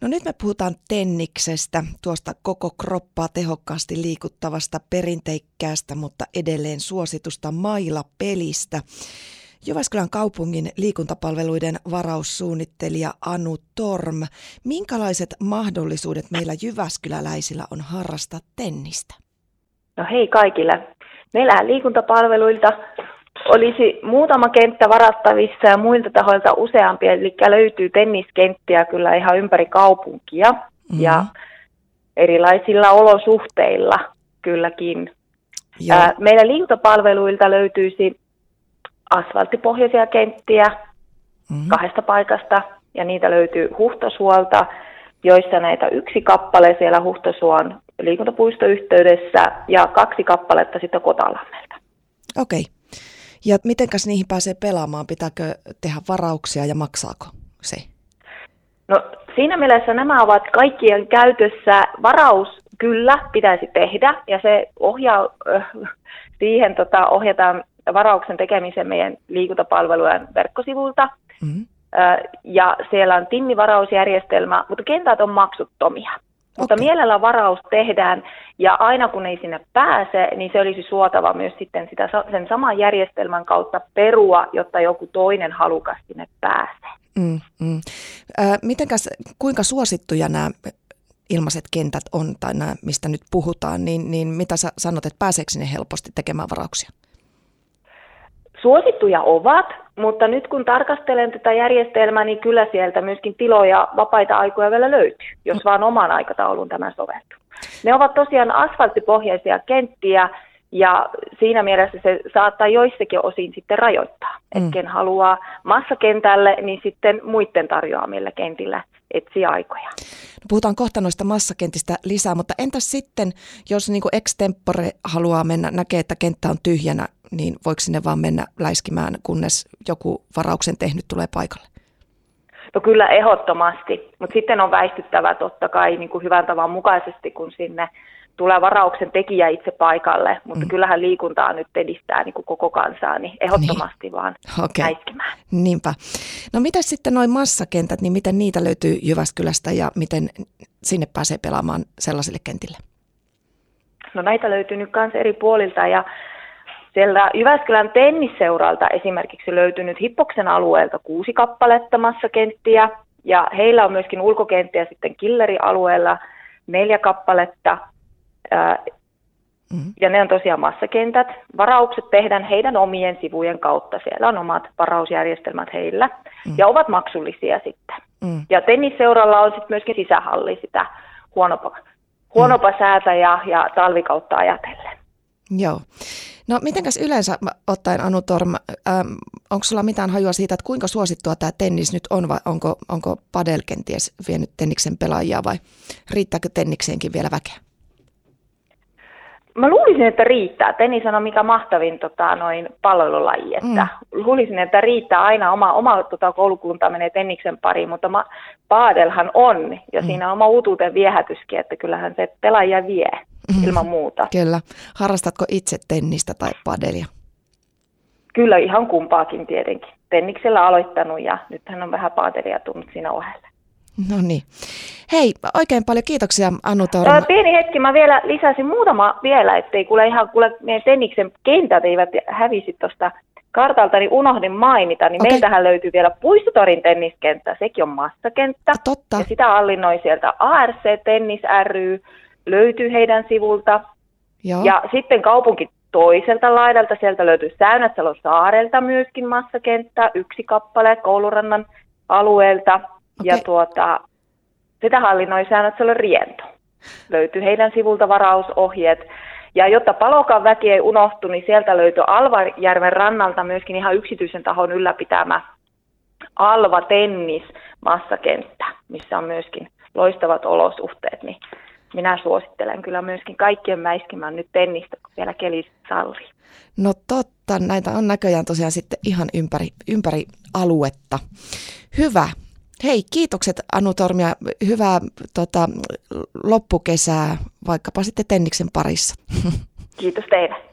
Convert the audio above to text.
No nyt me puhutaan tenniksestä, tuosta koko kroppaa tehokkaasti liikuttavasta perinteikkäästä, mutta edelleen suositusta mailapelistä. Jyväskylän kaupungin liikuntapalveluiden varaussuunnittelija Anu Torm. Minkälaiset mahdollisuudet meillä jyväskyläläisillä on harrastaa tennistä? No hei kaikille. Meillä liikuntapalveluilta olisi muutama kenttä varattavissa ja muilta tahoilta useampia, eli löytyy tenniskenttiä kyllä ihan ympäri kaupunkia mm-hmm. ja erilaisilla olosuhteilla kylläkin. Ja. Meillä liikuntapalveluilta löytyisi asfalttipohjaisia kenttiä mm-hmm. kahdesta paikasta ja niitä löytyy Huhtosuolta, joissa näitä yksi kappale siellä Huhtosuon liikuntapuistoyhteydessä ja kaksi kappaletta sitten Kotalammelta. Okei. Okay. Ja mitenkäs niihin pääsee pelaamaan? Pitääkö tehdä varauksia ja maksaako se? No siinä mielessä nämä ovat kaikkien käytössä. Varaus kyllä pitäisi tehdä ja se ohjaa, äh, siihen tota, ohjataan varauksen tekemisen meidän liikuntapalvelujen verkkosivulta. Mm-hmm. Äh, ja siellä on timmivarausjärjestelmä, mutta kentät on maksuttomia. Mutta okay. mielellä varaus tehdään ja aina kun ei sinne pääse, niin se olisi suotava myös sitten sitä, sen saman järjestelmän kautta perua, jotta joku toinen halukas sinne pääsee. Mm, mm. Äh, mitenkäs, kuinka suosittuja nämä ilmaiset kentät on, tai nämä, mistä nyt puhutaan, niin, niin mitä sä sanot, että pääseekö sinne helposti tekemään varauksia? Suosittuja ovat, mutta nyt kun tarkastelen tätä järjestelmää, niin kyllä sieltä myöskin tiloja vapaita aikoja vielä löytyy, jos vaan oman aikataulun tämä soveltuu. Ne ovat tosiaan asfalttipohjaisia kenttiä, ja siinä mielessä se saattaa joissakin osin sitten rajoittaa. Mm. Että ken haluaa massakentälle, niin sitten muiden tarjoamilla kentillä etsiä aikoja. No puhutaan kohta noista massakentistä lisää, mutta entäs sitten, jos niin kuin extempore haluaa mennä, näkee, että kenttä on tyhjänä, niin voiko sinne vaan mennä läiskimään, kunnes joku varauksen tehnyt tulee paikalle? No kyllä ehdottomasti, mutta sitten on väistyttävä totta kai niin kuin hyvän tavan mukaisesti, kun sinne tulee varauksen tekijä itse paikalle, mutta mm. kyllähän liikuntaa nyt edistää niin kuin koko kansaa, niin ehdottomasti niin. vaan okay. häiskimään. Niinpä. No mitä sitten noin massakentät, niin miten niitä löytyy Jyväskylästä ja miten sinne pääsee pelaamaan sellaisille kentille? No näitä löytyy nyt myös eri puolilta ja Sieltä Jyväskylän tennisseuralta esimerkiksi löytynyt Hippoksen alueelta kuusi kappaletta massakenttiä, ja heillä on myöskin ulkokenttiä sitten Killerialueella neljä kappaletta, mm-hmm. ja ne on tosiaan massakentät. Varaukset tehdään heidän omien sivujen kautta, siellä on omat varausjärjestelmät heillä, mm-hmm. ja ovat maksullisia sitten. Mm-hmm. Ja tennisseuralla on sitten myöskin sisähalli sitä huonopa, huonopa säätä ja, ja talvikautta ajatellen. Joo. No mitenkäs yleensä ottaen Anu Torm, ähm, onko sulla mitään hajua siitä, että kuinka suosittua tämä tennis nyt on vai onko, onko Padel kenties vienyt tenniksen pelaajia vai riittääkö tennikseenkin vielä väkeä? Mä luulisin, että riittää. Tennis on mikä mahtavin tota, noin palvelulaji. Että mm. Luulisin, että riittää aina. Oma, oma tota, koulukunta menee tenniksen pariin, mutta ma, paadelhan on. Ja mm. siinä on oma uutuuden viehätyskin, että kyllähän se pelaajia vie mm. ilman muuta. Kyllä. Harrastatko itse tennistä tai padelia? Kyllä ihan kumpaakin tietenkin. Tenniksellä aloittanut ja nyt hän on vähän paadelia tullut siinä ohella. No niin. Hei, oikein paljon kiitoksia Anu Torma. Pieni hetki, mä vielä lisäsin muutama vielä, ettei kuule ihan kuule meidän Tenniksen kentät eivät hävisi tuosta kartalta, niin unohdin mainita, niin okay. meiltähän löytyy vielä Puistotorin tenniskenttä, sekin on massakenttä. Totta. Ja sitä hallinnoi sieltä ARC Tennis ry, löytyy heidän sivulta. Joo. Ja sitten kaupunki toiselta laidalta, sieltä löytyy Säynätsalon saarelta myöskin massakenttä, yksi kappale koulurannan alueelta. Okay. Ja tuota, sitä hallinnoi Säynätsalon riento. Löytyy heidän sivulta varausohjeet. Ja jotta palokan väki ei unohtu, niin sieltä löytyy Alvajärven rannalta myöskin ihan yksityisen tahon ylläpitämä Alva Tennis massakenttä, missä on myöskin loistavat olosuhteet, niin minä suosittelen kyllä myöskin kaikkien mäiskimään nyt tennistä, kun vielä keli salli. No totta, näitä on näköjään tosiaan sitten ihan ympäri, ympäri aluetta. Hyvä. Hei, kiitokset Anu Tormia. Hyvää tota, loppukesää, vaikkapa sitten Tenniksen parissa. Kiitos teille.